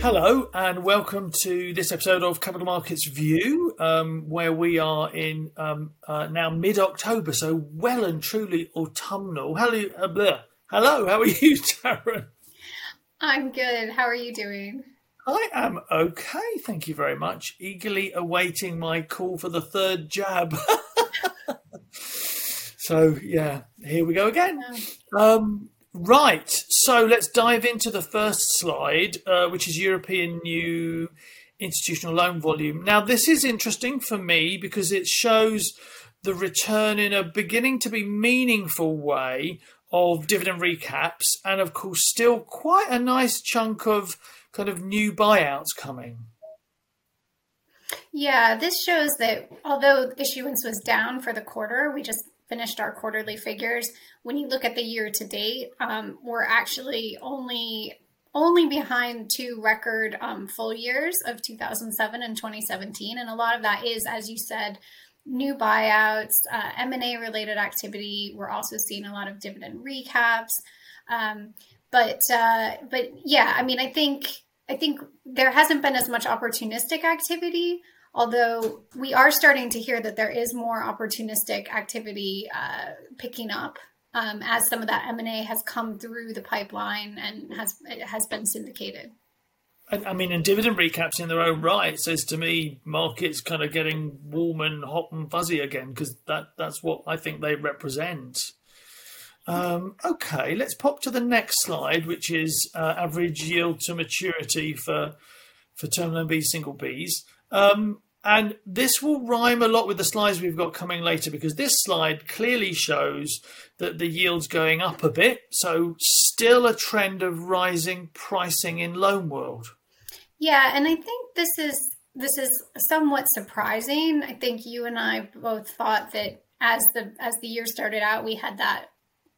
Hello, and welcome to this episode of Capital Markets View, um, where we are in um, uh, now mid October, so well and truly autumnal. Hello, uh, hello, how are you, Taryn? I'm good. How are you doing? I am okay, thank you very much. Eagerly awaiting my call for the third jab. so, yeah, here we go again. Um, Right. So let's dive into the first slide, uh, which is European new institutional loan volume. Now, this is interesting for me because it shows the return in a beginning to be meaningful way of dividend recaps, and of course, still quite a nice chunk of kind of new buyouts coming. Yeah, this shows that although issuance was down for the quarter, we just finished our quarterly figures. When you look at the year to date, um, we're actually only only behind two record um, full years of 2007 and 2017, and a lot of that is, as you said, new buyouts, uh, M&A related activity. We're also seeing a lot of dividend recaps, um, but uh, but yeah, I mean, I think I think there hasn't been as much opportunistic activity although we are starting to hear that there is more opportunistic activity uh, picking up um, as some of that M&A has come through the pipeline and has has been syndicated. I mean, and dividend recaps in their own right says to me markets kind of getting warm and hot and fuzzy again because that that's what I think they represent. Um, okay, let's pop to the next slide, which is uh, average yield to maturity for for term loan B single Bs. Um, and this will rhyme a lot with the slides we've got coming later because this slide clearly shows that the yield's going up a bit. So, still a trend of rising pricing in loan world. Yeah, and I think this is this is somewhat surprising. I think you and I both thought that as the as the year started out, we had that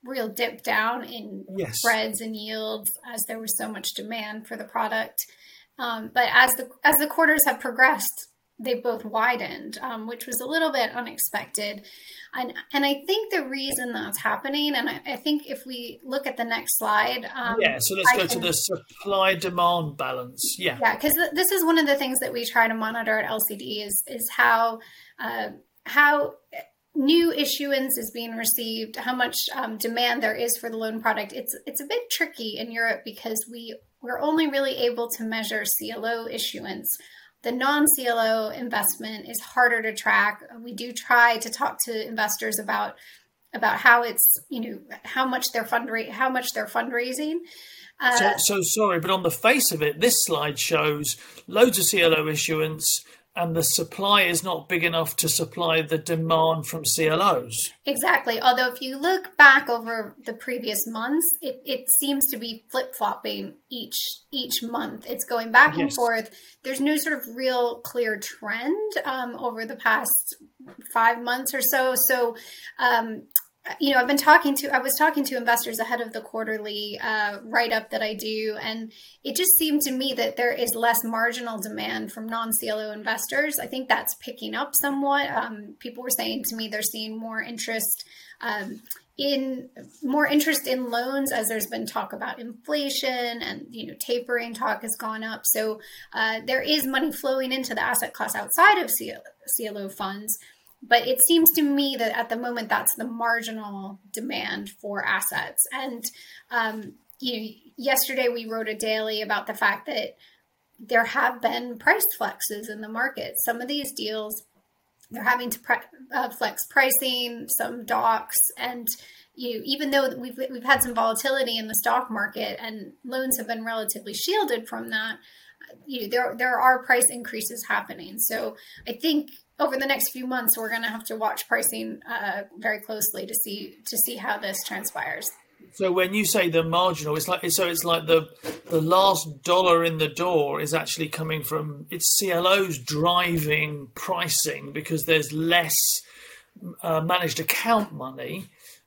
real dip down in yes. spreads and yields as there was so much demand for the product. Um, but as the as the quarters have progressed, they both widened, um, which was a little bit unexpected. And, and I think the reason that's happening, and I, I think if we look at the next slide. Um, yeah, so let's I go can, to the supply demand balance. Yeah. Yeah, because th- this is one of the things that we try to monitor at LCD is, is how, uh, how new issuance is being received, how much um, demand there is for the loan product. It's, it's a bit tricky in Europe because we, we're only really able to measure CLO issuance the non CLO investment is harder to track. We do try to talk to investors about about how it's you know how much they're fundra- how much they're fundraising. Uh, so, so sorry, but on the face of it, this slide shows loads of CLO issuance and the supply is not big enough to supply the demand from CLOs. Exactly. Although, if you look back over the previous months, it, it seems to be flip flopping each each month. It's going back yes. and forth. There's no sort of real clear trend um, over the past five months or so. So, um, you know, I've been talking to, I was talking to investors ahead of the quarterly uh, write up that I do, and it just seemed to me that there is less marginal demand from non CLO investors. I think that's picking up somewhat. Um, people were saying to me they're seeing more interest. Um, in more interest in loans as there's been talk about inflation and you know tapering talk has gone up so uh, there is money flowing into the asset class outside of CLO, CLO funds but it seems to me that at the moment that's the marginal demand for assets. And um, you know, yesterday we wrote a daily about the fact that there have been price flexes in the market. Some of these deals they're having to pre- uh, flex pricing some docs and you even though we've we've had some volatility in the stock market and loans have been relatively shielded from that you know, there there are price increases happening. So i think over the next few months, we're going to have to watch pricing uh, very closely to see to see how this transpires. So when you say the marginal, it's like so it's like the the last dollar in the door is actually coming from it's CLOs driving pricing because there's less uh, managed account money.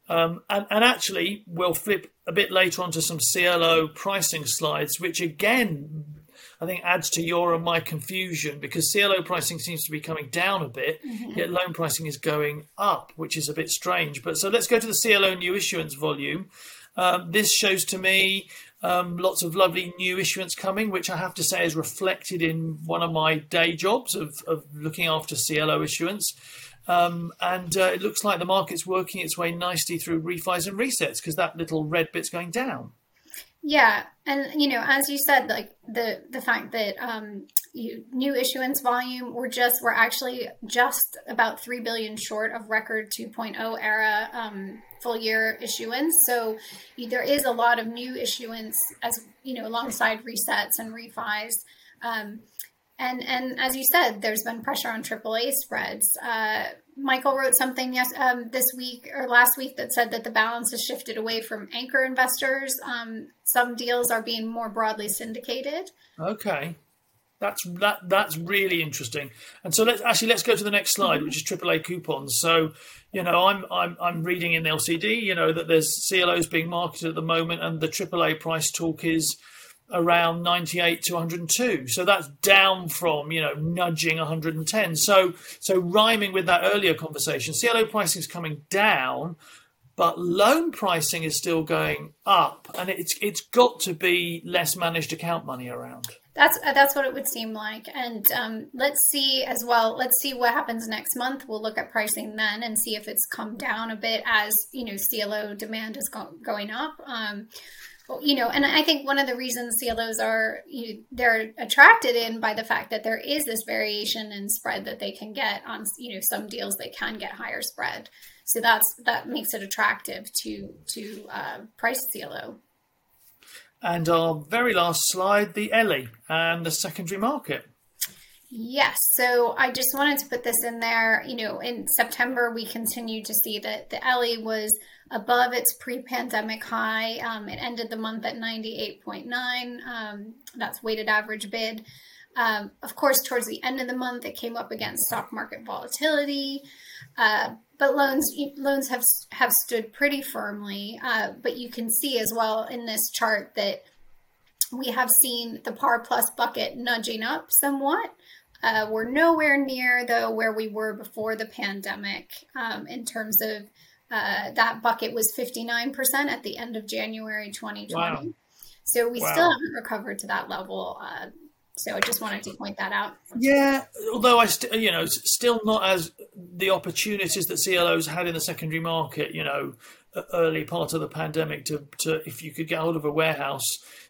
Um, and, and actually, we'll flip a bit later onto some CLO pricing slides, which again I think adds to your and my confusion because CLO pricing seems to be coming down a bit, mm-hmm. yet loan pricing is going up, which is a bit strange. But so let's go to the CLO new issuance volume. Um, this shows to me Um, lots of lovely new issuance coming, which I have to say is reflected in one of my day jobs of, of looking after CLO issuance. Um, and uh, it looks like the market's working its way nicely through refis and resets because that little red bit's going down. Yeah, and you know, as you said, like the the fact that um, you, new issuance volume we're just we're actually just about three billion short of record 2.0 era um, full year issuance. So there is a lot of new issuance as you know alongside resets and refis. Um, and and as you said, there's been pressure on AAA spreads. Uh, Michael wrote something yes um, this week or last week that said that the balance has shifted away from anchor investors. Um, some deals are being more broadly syndicated. Okay, that's that that's really interesting. And so let's actually let's go to the next slide, which is AAA coupons. So you know I'm I'm I'm reading in the LCD, you know that there's CLOs being marketed at the moment, and the AAA price talk is around 98 to 102 so that's down from you know nudging 110 so so rhyming with that earlier conversation clo pricing is coming down but loan pricing is still going up and it's it's got to be less managed account money around. That's that's what it would seem like. And um, let's see as well let's see what happens next month. We'll look at pricing then and see if it's come down a bit as you know clo demand is go- going up. Um, you know, and I think one of the reasons CLOs are you, they're attracted in by the fact that there is this variation in spread that they can get on you know some deals they can get higher spread, so that's that makes it attractive to to uh, price CLO. And our very last slide, the ELLI and the secondary market. Yes. So I just wanted to put this in there. You know, in September, we continued to see that the ELLI was above its pre-pandemic high. Um, it ended the month at 98.9. Um, that's weighted average bid. Um, of course, towards the end of the month, it came up against stock market volatility. Uh, but loans loans have have stood pretty firmly. Uh, but you can see as well in this chart that we have seen the par plus bucket nudging up somewhat. Uh, we're nowhere near though where we were before the pandemic um, in terms of uh, that bucket was 59% at the end of January 2020. Wow. So we wow. still haven't recovered to that level. Uh, so I just wanted to point that out. Yeah, although I, st- you know, still not as the opportunities that CLOs had in the secondary market. You know, early part of the pandemic to, to if you could get hold of a warehouse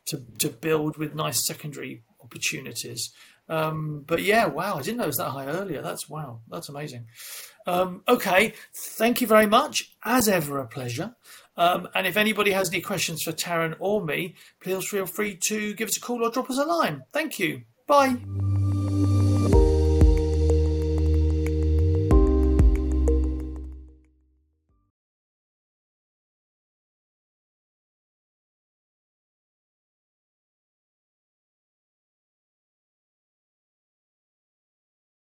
to to build with nice secondary opportunities. Um, but yeah, wow, I didn't know it was that high earlier. That's wow, that's amazing. Um, okay, thank you very much. As ever, a pleasure. Um, and if anybody has any questions for Taryn or me, please feel free to give us a call or drop us a line. Thank you. Bye.